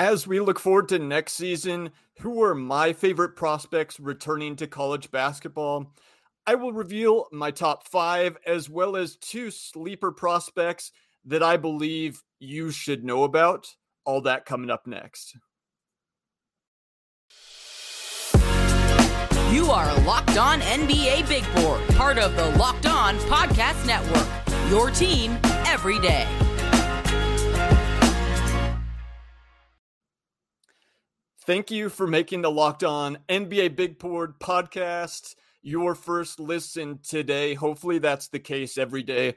As we look forward to next season, who are my favorite prospects returning to college basketball? I will reveal my top five as well as two sleeper prospects that I believe you should know about. All that coming up next. You are Locked On NBA Big Board, part of the Locked On Podcast Network. Your team every day. Thank you for making the Locked On NBA Big Board podcast your first listen today. Hopefully, that's the case every day.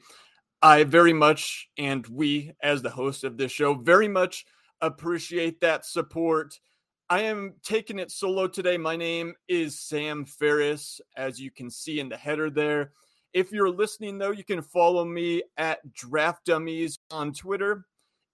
I very much, and we, as the host of this show, very much appreciate that support. I am taking it solo today. My name is Sam Ferris, as you can see in the header there. If you're listening, though, you can follow me at Draft Dummies on Twitter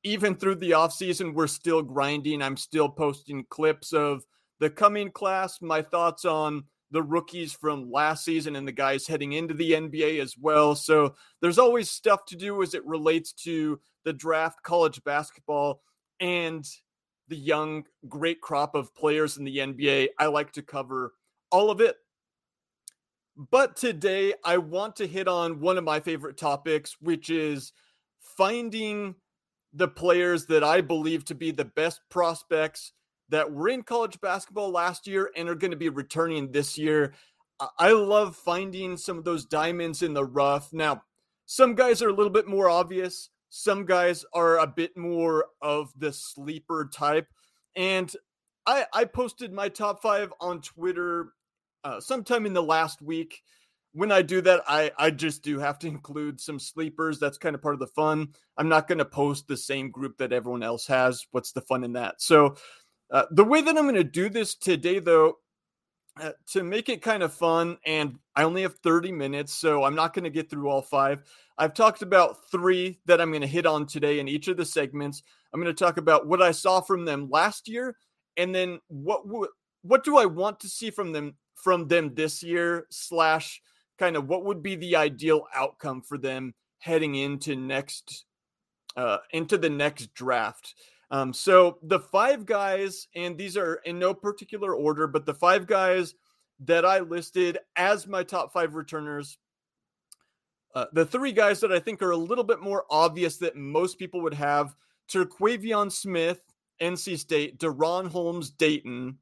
even through the offseason, we're still grinding. I'm still posting clips of the coming class, my thoughts on the rookies from last season and the guys heading into the NBA as well. So there's always stuff to do as it relates to the draft, college basketball, and the young, great crop of players in the NBA. I like to cover all of it. But today, I want to hit on one of my favorite topics, which is finding the players that I believe to be the best prospects that were in college basketball last year and are going to be returning this year. I love finding some of those diamonds in the rough. Now, some guys are a little bit more obvious, some guys are a bit more of the sleeper type. And I, I posted my top five on Twitter uh, sometime in the last week when I do that, I I just do have to include some sleepers. That's kind of part of the fun. I'm not going to post the same group that everyone else has. What's the fun in that? So, uh, the way that I'm going to do this today, though, uh, to make it kind of fun, and I only have 30 minutes, so I'm not going to get through all five. I've talked about three that I'm going to hit on today in each of the segments. I'm going to talk about what I saw from them last year, and then what what do I want to see from them from them this year slash kind of what would be the ideal outcome for them heading into next uh, into the next draft. Um, so the five guys, and these are in no particular order, but the five guys that I listed as my top five returners. Uh, the three guys that I think are a little bit more obvious that most people would have Terquavion Smith, NC State, DaRon Holmes, Dayton,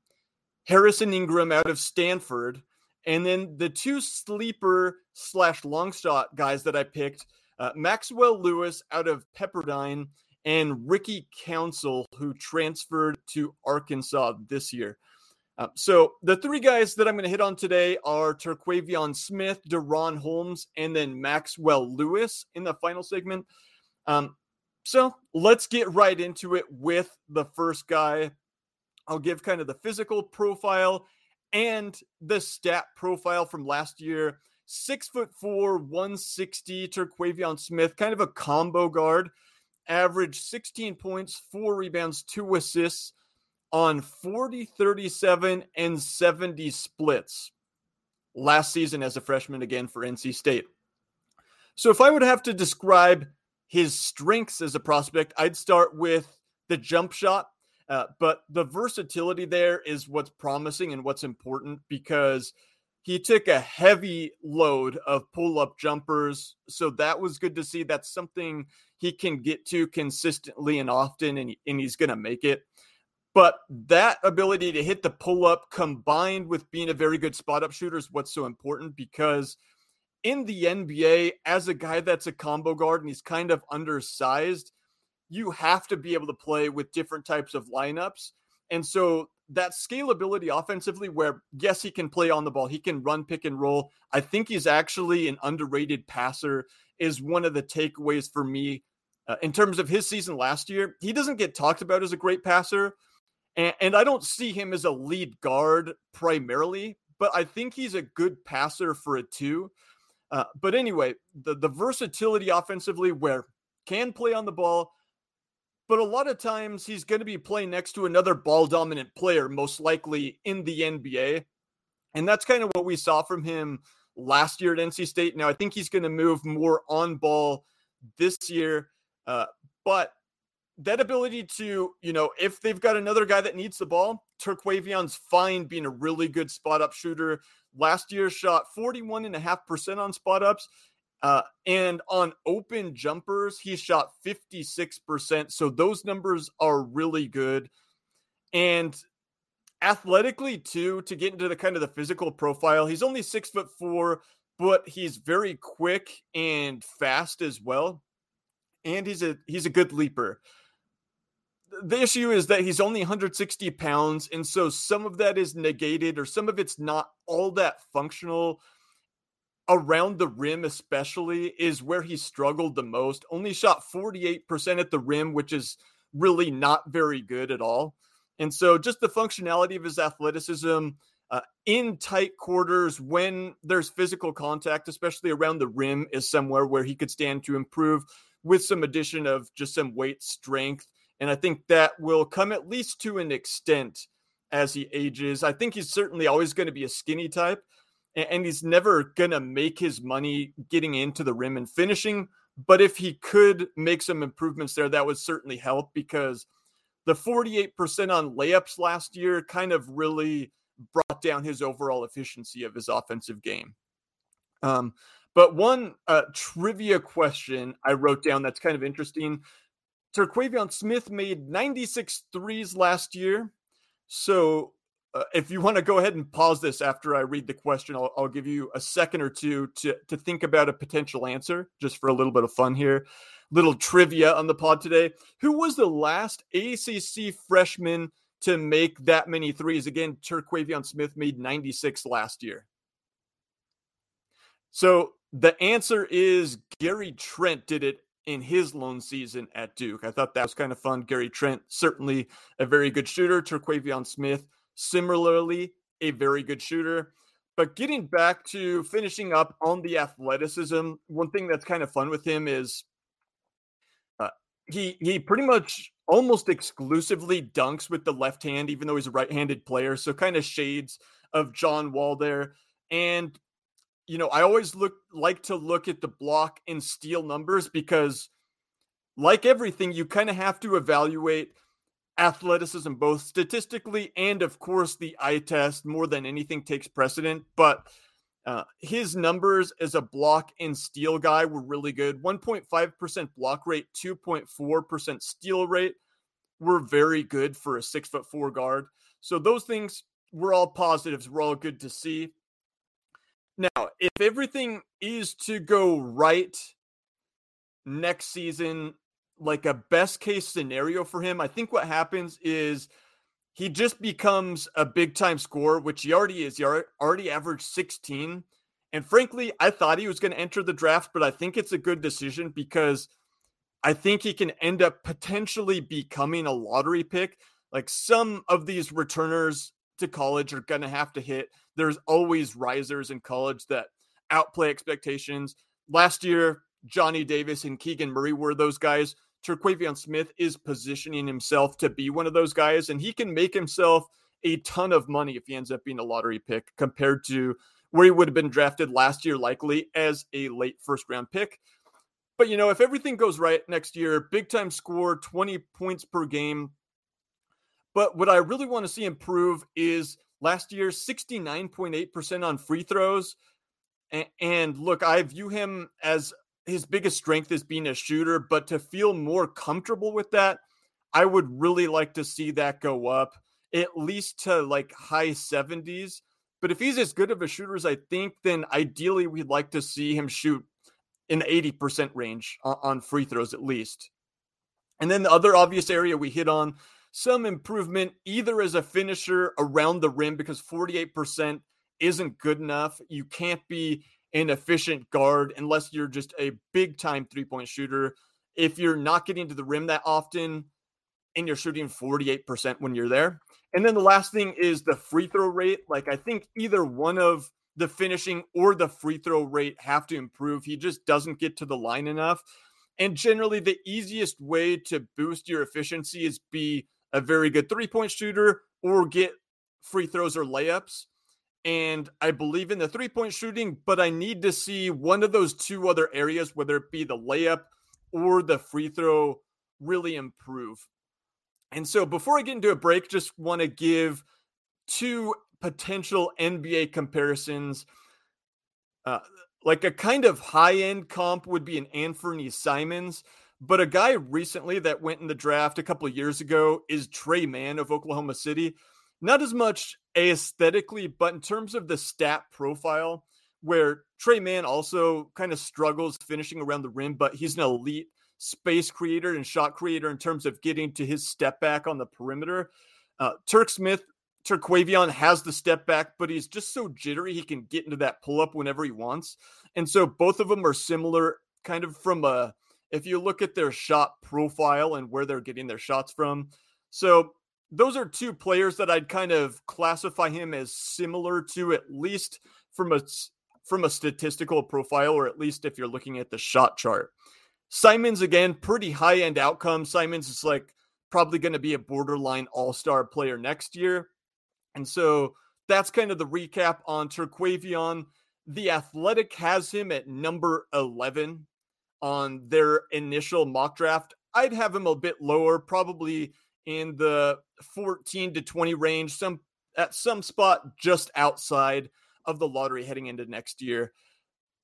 Harrison Ingram out of Stanford, and then the two sleeper slash long shot guys that I picked uh, Maxwell Lewis out of Pepperdine and Ricky Council, who transferred to Arkansas this year. Uh, so the three guys that I'm going to hit on today are Terquavion Smith, DaRon Holmes, and then Maxwell Lewis in the final segment. Um, so let's get right into it with the first guy. I'll give kind of the physical profile and the stat profile from last year. Six foot four, 160, Terquavion Smith, kind of a combo guard. averaged 16 points, four rebounds, two assists on 40, 37, and 70 splits last season as a freshman again for NC State. So if I would have to describe his strengths as a prospect, I'd start with the jump shot. Uh, but the versatility there is what's promising and what's important because he took a heavy load of pull up jumpers. So that was good to see. That's something he can get to consistently and often, and, and he's going to make it. But that ability to hit the pull up combined with being a very good spot up shooter is what's so important because in the NBA, as a guy that's a combo guard and he's kind of undersized, you have to be able to play with different types of lineups. And so that scalability offensively, where yes, he can play on the ball, he can run pick and roll. I think he's actually an underrated passer, is one of the takeaways for me uh, in terms of his season last year. He doesn't get talked about as a great passer, and, and I don't see him as a lead guard primarily, but I think he's a good passer for it too. Uh, but anyway, the the versatility offensively, where can play on the ball, but a lot of times he's going to be playing next to another ball dominant player, most likely in the NBA. And that's kind of what we saw from him last year at NC State. Now, I think he's going to move more on ball this year. Uh, but that ability to, you know, if they've got another guy that needs the ball, Terquavion's fine being a really good spot up shooter. Last year shot 41.5% on spot ups. Uh, and on open jumpers, he shot 56%. So those numbers are really good. And athletically, too, to get into the kind of the physical profile, he's only six foot four, but he's very quick and fast as well. And he's a he's a good leaper. The issue is that he's only 160 pounds, and so some of that is negated, or some of it's not all that functional around the rim, especially, is where he struggled the most. Only shot 48% at the rim, which is really not very good at all. And so, just the functionality of his athleticism uh, in tight quarters when there's physical contact, especially around the rim, is somewhere where he could stand to improve with some addition of just some weight strength. And I think that will come at least to an extent as he ages. I think he's certainly always going to be a skinny type, and he's never going to make his money getting into the rim and finishing. But if he could make some improvements there, that would certainly help because the 48% on layups last year kind of really brought down his overall efficiency of his offensive game. Um, but one uh, trivia question I wrote down that's kind of interesting. Terquavion Smith made 96 threes last year. So uh, if you want to go ahead and pause this after I read the question, I'll, I'll, give you a second or two to, to think about a potential answer just for a little bit of fun here. Little trivia on the pod today. Who was the last ACC freshman to make that many threes? Again, Terquavion Smith made 96 last year. So the answer is Gary Trent did it in his lone season at Duke. I thought that was kind of fun. Gary Trent, certainly a very good shooter. Terquavion Smith, similarly, a very good shooter. But getting back to finishing up on the athleticism, one thing that's kind of fun with him is uh, he he pretty much almost exclusively dunks with the left hand, even though he's a right-handed player. So kind of shades of John Wall there. And you know, I always look like to look at the block and steal numbers because, like everything, you kind of have to evaluate athleticism both statistically and, of course, the eye test more than anything takes precedent. But uh, his numbers as a block and steal guy were really good 1.5% block rate, 2.4% steal rate were very good for a six foot four guard. So those things were all positives, were all good to see. Now, if everything is to go right next season, like a best case scenario for him, I think what happens is he just becomes a big time scorer, which he already is. He already averaged 16. And frankly, I thought he was going to enter the draft, but I think it's a good decision because I think he can end up potentially becoming a lottery pick. Like some of these returners to college are going to have to hit. There's always risers in college that outplay expectations. Last year, Johnny Davis and Keegan Murray were those guys. Terquavion Smith is positioning himself to be one of those guys, and he can make himself a ton of money if he ends up being a lottery pick compared to where he would have been drafted last year, likely as a late first round pick. But you know, if everything goes right next year, big time score, 20 points per game, but what I really want to see improve is last year 69.8% on free throws. And, and look, I view him as his biggest strength is being a shooter, but to feel more comfortable with that, I would really like to see that go up at least to like high 70s. But if he's as good of a shooter as I think, then ideally we'd like to see him shoot in 80% range on free throws at least. And then the other obvious area we hit on some improvement either as a finisher around the rim because 48% isn't good enough. You can't be an efficient guard unless you're just a big time three point shooter. If you're not getting to the rim that often and you're shooting 48% when you're there. And then the last thing is the free throw rate. Like, I think either one of the finishing or the free throw rate have to improve. He just doesn't get to the line enough. And generally, the easiest way to boost your efficiency is be a very good three point shooter or get free throws or layups. And I believe in the three point shooting, but I need to see one of those two other areas, whether it be the layup or the free throw really improve. And so before I get into a break, just want to give two potential NBA comparisons. Uh, like a kind of high end comp would be an Anthony Simons, but a guy recently that went in the draft a couple years ago is Tre Mann of Oklahoma City. Not as much aesthetically, but in terms of the stat profile, where Tre Mann also kind of struggles finishing around the rim, but he's an elite space creator and shot creator in terms of getting to his step back on the perimeter. Uh, Turk Smith, Terquavion has the step back, but he's just so jittery he can get into that pull up whenever he wants. And so both of them are similar, kind of from a if you look at their shot profile and where they're getting their shots from. So those are two players that I'd kind of classify him as similar to at least from a from a statistical profile, or at least if you're looking at the shot chart. Simons again, pretty high end outcome. Simons is like probably going to be a borderline all star player next year. And so that's kind of the recap on Terquavion. The Athletic has him at number 11 on their initial mock draft. I'd have him a bit lower, probably in the 14 to 20 range, some at some spot just outside of the lottery heading into next year.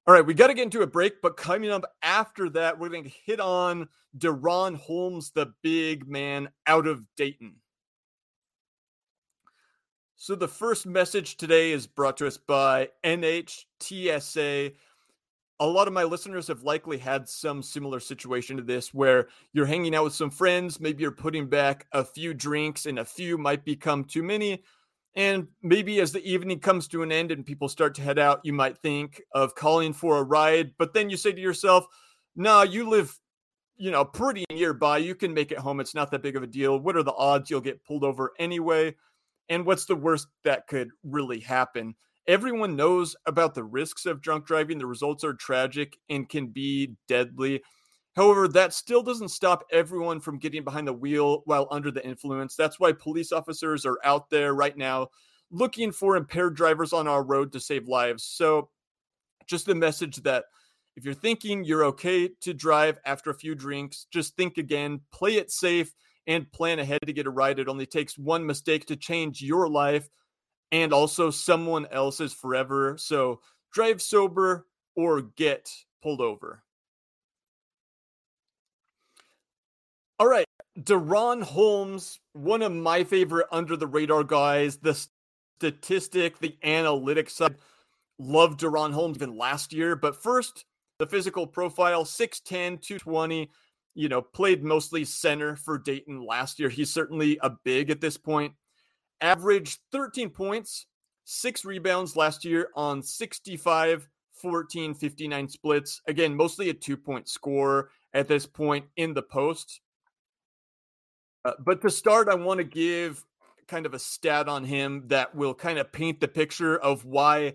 All right, we got to get into a break, but coming up after that, we're going to hit on DaRon Holmes, the big man out of Dayton. So, the first message today is brought to us by NHTSA. A lot of my listeners have likely had some similar situation to this where you're hanging out with some friends, maybe you're putting back a few drinks, and a few might become too many. And maybe as the evening comes to an end and people start to head out, you might think of calling for a ride. But then you say to yourself, nah, you live, you know, pretty nearby. You can make it home. It's not that big of a deal. What are the odds you'll get pulled over anyway? And what's the worst that could really happen? Everyone knows about the risks of drunk driving. The results are tragic and can be deadly. However, that still doesn't stop everyone from getting behind the wheel while under the influence. That's why police officers are out there right now looking for impaired drivers on our road to save lives. So, just the message that if you're thinking you're okay to drive after a few drinks, just think again, play it safe, and plan ahead to get a ride. It only takes one mistake to change your life and also someone else's forever. So, drive sober or get pulled over. All right. DaRon Holmes, one of my favorite under the radar guys, the statistic, the analytics side. Loved DaRon Holmes even last year. But first, the physical profile 6'10, 220. You know, played mostly center for Dayton last year. He's certainly a big at this point. Averaged 13 points, six rebounds last year on 65, 14, 59 splits. Again, mostly a two point score at this point in the post. Uh, but to start, I want to give kind of a stat on him that will kind of paint the picture of why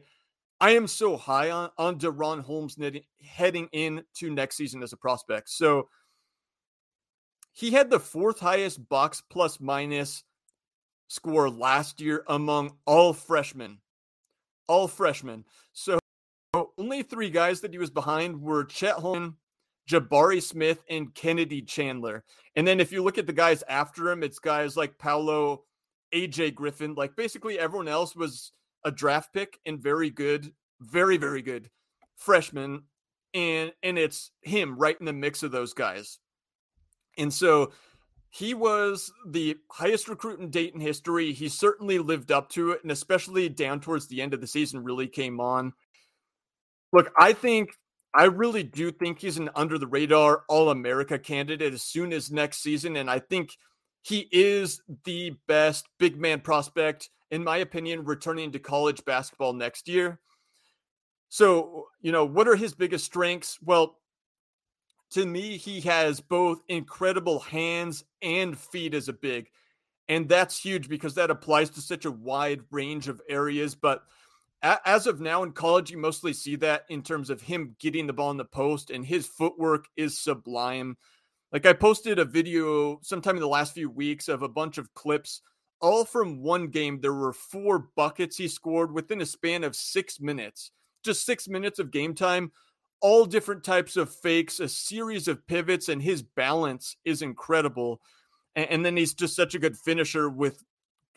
I am so high on, on DaRon Holmes heading into next season as a prospect. So he had the fourth highest box plus minus score last year among all freshmen. All freshmen. So only three guys that he was behind were Chet Holmgren, Jabari Smith, and Kennedy Chandler. And then if you look at the guys after him, it's guys like Paolo, AJ Griffin. Like basically everyone else was a draft pick and very good, very, very good freshman. And and it's him right in the mix of those guys. And so he was the highest recruit in Dayton history. He certainly lived up to it, and especially down towards the end of the season, really came on. Look, I think I really do think he's an under the radar All America candidate as soon as next season. And I think he is the best big man prospect, in my opinion, returning to college basketball next year. So, you know, what are his biggest strengths? Well, to me, he has both incredible hands and feet as a big. And that's huge because that applies to such a wide range of areas. But as of now in college, you mostly see that in terms of him getting the ball in the post, and his footwork is sublime. Like I posted a video sometime in the last few weeks of a bunch of clips, all from one game. There were four buckets he scored within a span of six minutes, just six minutes of game time. All different types of fakes, a series of pivots, and his balance is incredible. And, and then he's just such a good finisher with,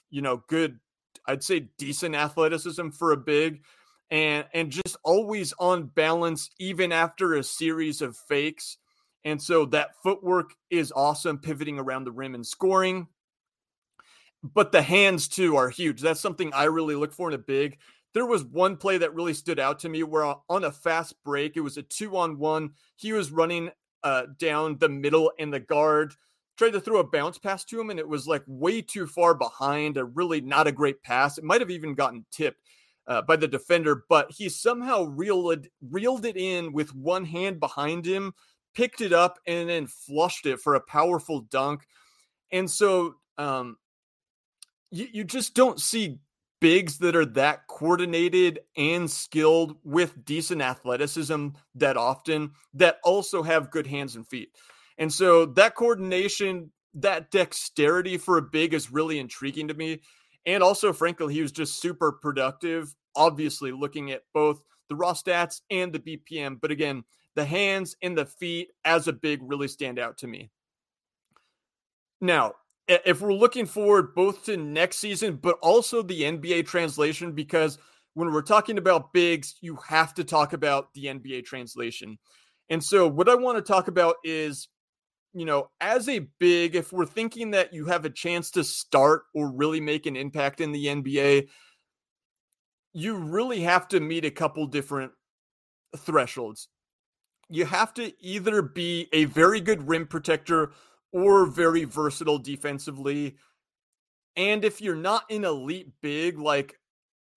you know, good, I'd say decent athleticism for a big and and just always on balance even after a series of fakes. And so that footwork is awesome pivoting around the rim and scoring. But the hands too are huge. That's something I really look for in a big. There was one play that really stood out to me where on a fast break, it was a two on one. He was running uh, down the middle and the guard tried to throw a bounce pass to him and it was like way too far behind a really not a great pass it might have even gotten tipped uh, by the defender but he somehow reeled reeled it in with one hand behind him picked it up and then flushed it for a powerful dunk and so um, you, you just don't see bigs that are that coordinated and skilled with decent athleticism that often that also have good hands and feet. And so that coordination, that dexterity for a big is really intriguing to me. And also, frankly, he was just super productive, obviously, looking at both the raw stats and the BPM. But again, the hands and the feet as a big really stand out to me. Now, if we're looking forward both to next season, but also the NBA translation, because when we're talking about bigs, you have to talk about the NBA translation. And so, what I want to talk about is, you know, as a big, if we're thinking that you have a chance to start or really make an impact in the NBA, you really have to meet a couple different thresholds. You have to either be a very good rim protector or very versatile defensively. And if you're not an elite big, like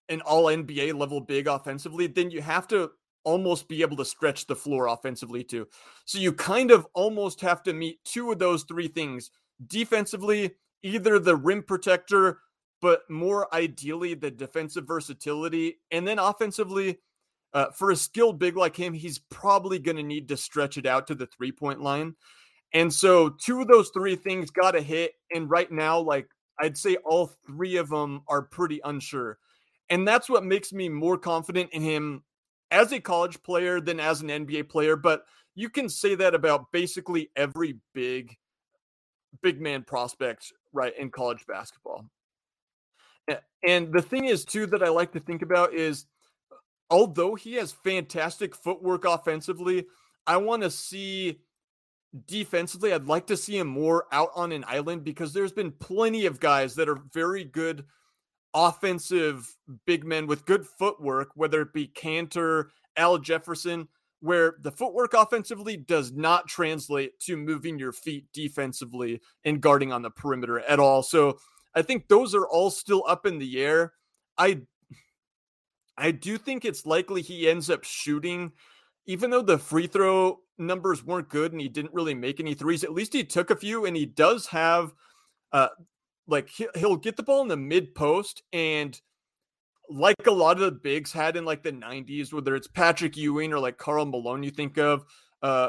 an all NBA level big offensively, then you have to almost be able to stretch the floor offensively too. So you kind of almost have to meet two of those three things defensively, either the rim protector, but more ideally the defensive versatility. And then offensively, uh, for a skilled big like him, he's probably going to need to stretch it out to the three point line. And so two of those three things got to hit. And right now, like I'd say all three of them are pretty unsure. And that's what makes me more confident in him as a college player than as an NBA player. But you can say that about basically every big, big man prospect, right, in college basketball. And the thing is, too, that I like to think about is although he has fantastic footwork offensively, I want to see defensively, I'd like to see him more out on an island because there's been plenty of guys that are very good offensive big men with good footwork, whether it be Kanter, Al Jefferson, where the footwork offensively does not translate to moving your feet defensively and guarding on the perimeter at all. So I think those are all still up in the air. I I do think it's likely he ends up shooting, even though the free throw numbers weren't good and he didn't really make any threes. At least he took a few and he does have uh like he'll get the ball in the mid post and like a lot of the bigs had in like the 90s whether it's Patrick Ewing or like Karl Malone you think of uh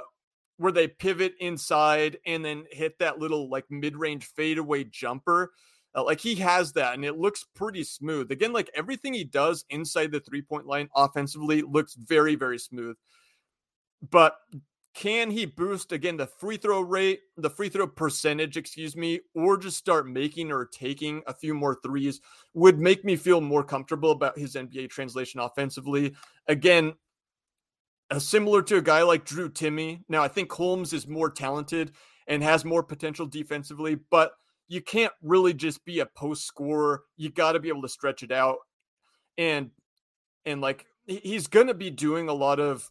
where they pivot inside and then hit that little like mid-range fadeaway jumper uh, like he has that and it looks pretty smooth again like everything he does inside the three point line offensively looks very very smooth but can he boost again the free throw rate, the free throw percentage, excuse me, or just start making or taking a few more threes would make me feel more comfortable about his NBA translation offensively. Again, uh, similar to a guy like Drew Timme. Now, I think Holmes is more talented and has more potential defensively, but you can't really just be a post scorer. You got to be able to stretch it out. And and like he's going to be doing a lot of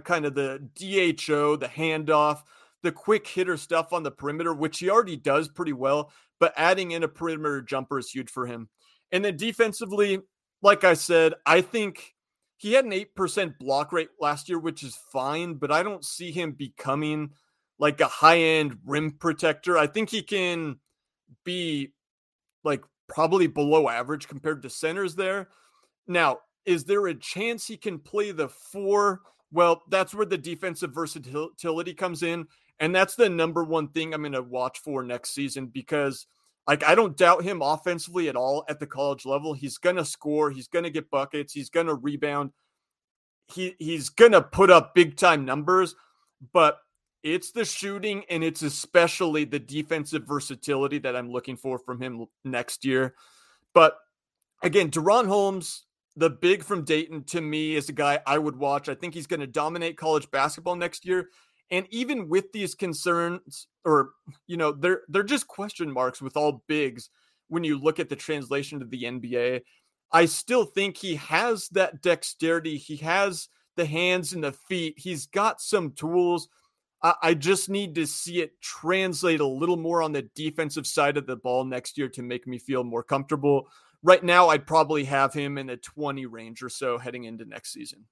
kind of the DHO, the handoff, the quick hitter stuff on the perimeter, which he already does pretty well, but adding in a perimeter jumper is huge for him. And then defensively, like I said, I think he had an 8% block rate last year, which is fine, but I don't see him becoming like a high end rim protector. I think he can be like probably below average compared to centers there. Now, is there a chance he can play the four well, that's where the defensive versatility comes in. And that's the number one thing I'm going to watch for next season because, like, I don't doubt him offensively at all at the college level. He's going to score, he's going to get buckets, he's going to rebound. he he's gonna put up big time numbers, but it's the shooting and it's especially the defensive versatility that I'm looking for from him next year. But again, DaRon Holmes, the big from Dayton, to me is a guy I would watch. I think he's going to dominate college basketball next year. And even with these concerns, or you know, they're they're just question marks with all bigs when you look at the translation to the NBA. I still think he has that dexterity. He has the hands and the feet. He's got some tools. I, I just need to see it translate a little more on the defensive side of the ball next year to make me feel more comfortable. Right now, I'd probably have him in the 20 range or so heading into next season.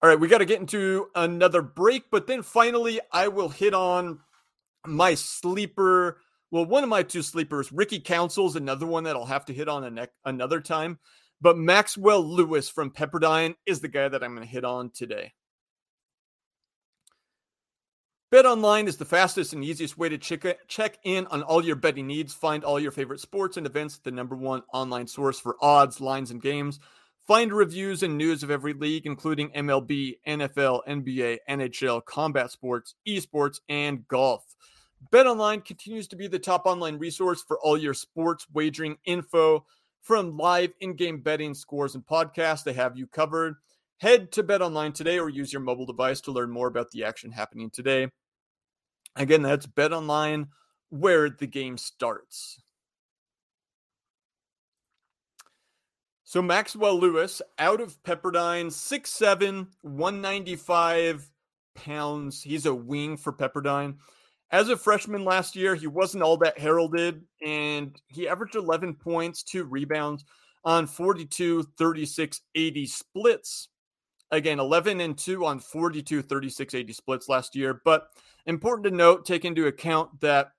All right, we got to get into another break, but then finally, I will hit on my sleeper. Well, one of my two sleepers, Ricky Council's another one that I'll have to hit on ne- another time. But Maxwell Lewis from Pepperdine is the guy that I'm going to hit on today. BetOnline is the fastest and easiest way to check, check in on all your betting needs. Find all your favorite sports and events at the number one online source for odds, lines, and games. Find reviews and news of every league, including MLB, NFL, NBA, NHL, combat sports, esports, and golf. BetOnline continues to be the top online resource for all your sports wagering info. From live in game betting, scores, and podcasts, they have you covered. Head to BetOnline today or use your mobile device to learn more about the action happening today. Again, that's BetOnline, where the game starts. So Maxwell Lewis out of Pepperdine, 6'7, 195 pounds. He's a wing for Pepperdine. As a freshman last year, he wasn't all that heralded, and he averaged 11 points, two rebounds on 42, 36, 80 splits. Again, 11 and 2 on 42, 36, 80 splits last year. But important to note, take into account that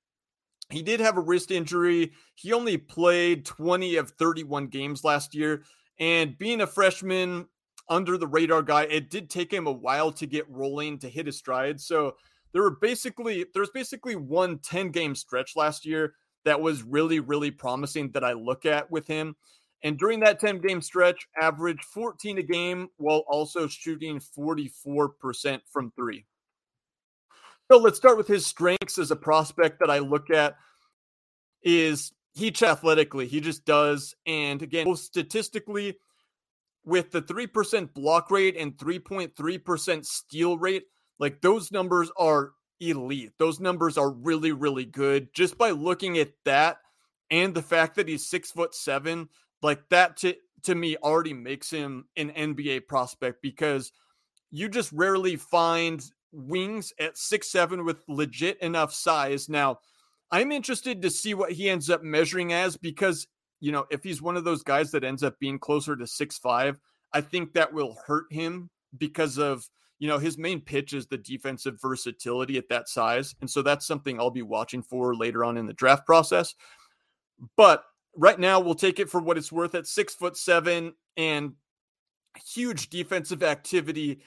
he did have a wrist injury. He only played 20 of 31 games last year. And being a freshman, under the radar guy, it did take him a while to get rolling to hit his stride. So there were basically there's basically one 10 game stretch last year that was really, really promising that I look at with him. And during that 10 game stretch, averaged 14 a game while also shooting 44% from three. So let's start with his strengths as a prospect that I look at is he athletically. He just does. And again, both statistically, with the 3% block rate and 3.3% steal rate, like those numbers are elite. Those numbers are really, really good. Just by looking at that and the fact that he's six foot seven, like that to to me already makes him an NBA prospect because you just rarely find wings at six seven with legit enough size. Now, I'm interested to see what he ends up measuring as because you know if he's one of those guys that ends up being closer to six five, I think that will hurt him because of you know his main pitch is the defensive versatility at that size, and so that's something I'll be watching for later on in the draft process. But right now, we'll take it for what it's worth at six foot seven and huge defensive activity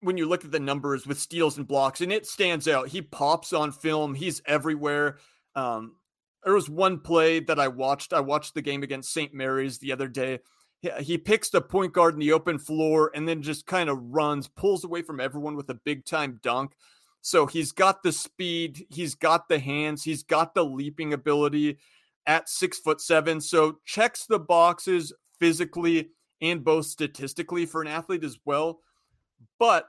when you look at the numbers with steals and blocks, and it stands out. He pops on film. He's everywhere. Um, there was one play that I watched. I watched the game against St. Mary's the other day. He, he picks the point guard in the open floor and then just kind of runs, pulls away from everyone with a big time dunk. So he's got the speed, he's got the hands, he's got the leaping ability at six foot seven. So checks the boxes physically and both statistically for an athlete as well. But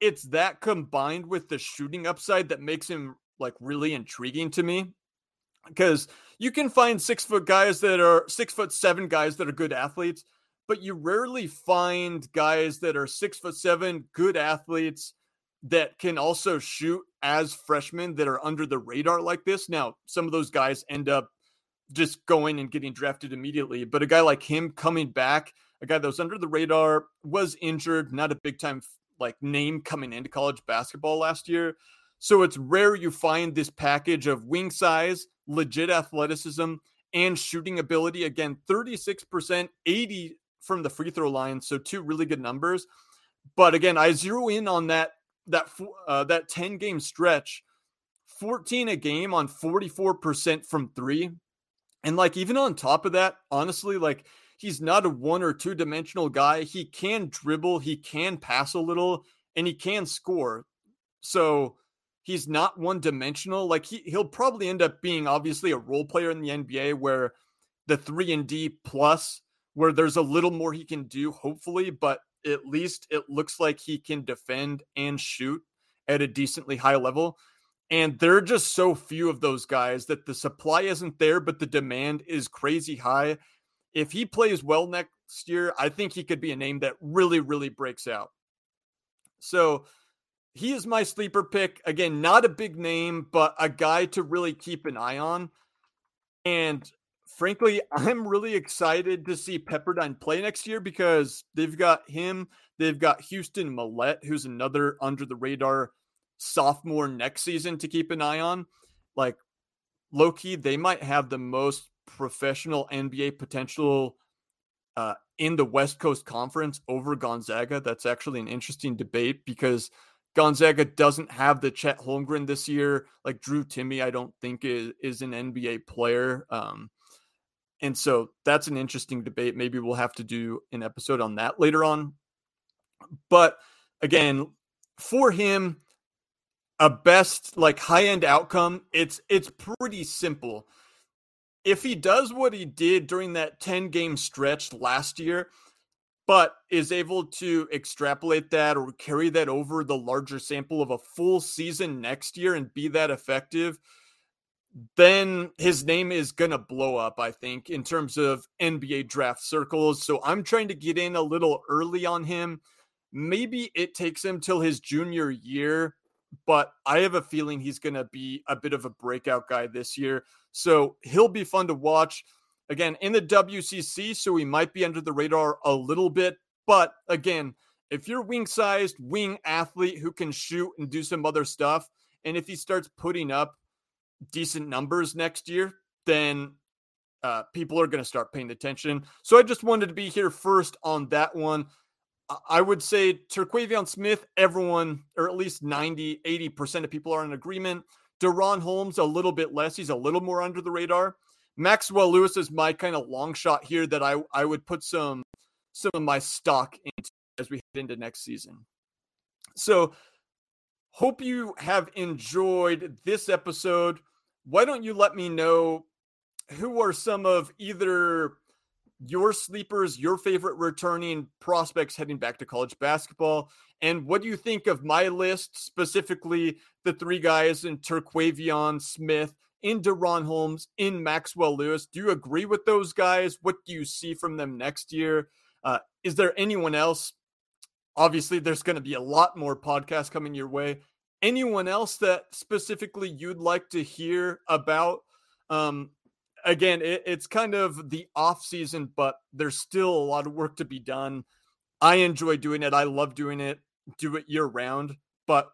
it's that combined with the shooting upside that makes him like really intriguing to me. Because you can find six foot guys that are six foot seven guys that are good athletes, but you rarely find guys that are six foot seven good athletes that can also shoot as freshmen that are under the radar like this. Now, some of those guys end up just going and getting drafted immediately, but a guy like him coming back a guy that was under the radar, was injured, not a big time like name coming into college basketball last year. So it's rare you find this package of wing size, legit athleticism, and shooting ability. Again, 36%, 80 from the free throw line. So two really good numbers. But again, I zero in on that that uh, that 10 game stretch, 14 a game on 44% from three. And like even on top of that, honestly, like he's not a one or two dimensional guy. He can dribble, he can pass a little, and he can score. So he's not one dimensional. Like he he'll probably end up being obviously a role player in the NBA where the 3 and D plus where there's a little more he can do hopefully, but at least it looks like he can defend and shoot at a decently high level. And there are just so few of those guys that the supply isn't there, but the demand is crazy high. If he plays well next year, I think he could be a name that really, really breaks out. So he is my sleeper pick. Again, not a big name, but a guy to really keep an eye on. And frankly, I'm really excited to see Pepperdine play next year because they've got him. They've got Houston Mallette, who's another under the radar sophomore next season to keep an eye on. Like low key, they might have the most professional NBA potential uh, in the West Coast Conference over Gonzaga. That's actually an interesting debate because Gonzaga doesn't have the Chet Holmgren this year. Like Drew Timme, I don't think is is an NBA player. Um, and so that's an interesting debate. Maybe we'll have to do an episode on that later on. But again, for him, a best like high end outcome, it's it's pretty simple. If he does what he did during that 10 game stretch last year, but is able to extrapolate that or carry that over the larger sample of a full season next year and be that effective, then his name is going to blow up, I think, in terms of NBA draft circles. So I'm trying to get in a little early on him. Maybe it takes him till his junior year, but I have a feeling he's going to be a bit of a breakout guy this year. So he'll be fun to watch again in the WCC, so he might be under the radar a little bit. But again, if you're wing sized, wing athlete who can shoot and do some other stuff, and if he starts putting up decent numbers next year, then uh, people are going to start paying attention. So I just wanted to be here first on that one. I would say Terquavion Smith, everyone, or at least 90, 80% of people are in agreement. DaRon Holmes, a little bit less. He's a little more under the radar. Maxwell Lewis is my kind of long shot here that I I would put some some of my stock into as we head into next season. So hope you have enjoyed this episode. Why don't you let me know who are some of either your sleepers, your favorite returning prospects heading back to college basketball, and what do you think of my list, specifically the three guys in Terquavion Smith, in DaRon Holmes, in Maxwell Lewis. Do you agree with those guys? What do you see from them next year? Uh, is there anyone else? Obviously, there's going to be a lot more podcasts coming your way. Anyone else that specifically you'd like to hear about? Um, again, it, it's kind of the off season, but there's still a lot of work to be done. I enjoy doing it. I love doing it. Do it year round. But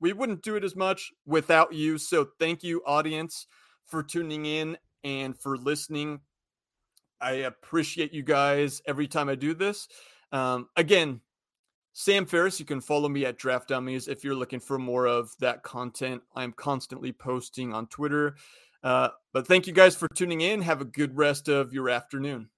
we wouldn't do it as much without you. So thank you, audience, for tuning in and for listening. I appreciate you guys every time I do this. Um, again, Sam Ferris, you can follow me at Draft Dummies if you're looking for more of that content. I'm constantly posting on Twitter. Uh, but thank you guys for tuning in. Have a good rest of your afternoon.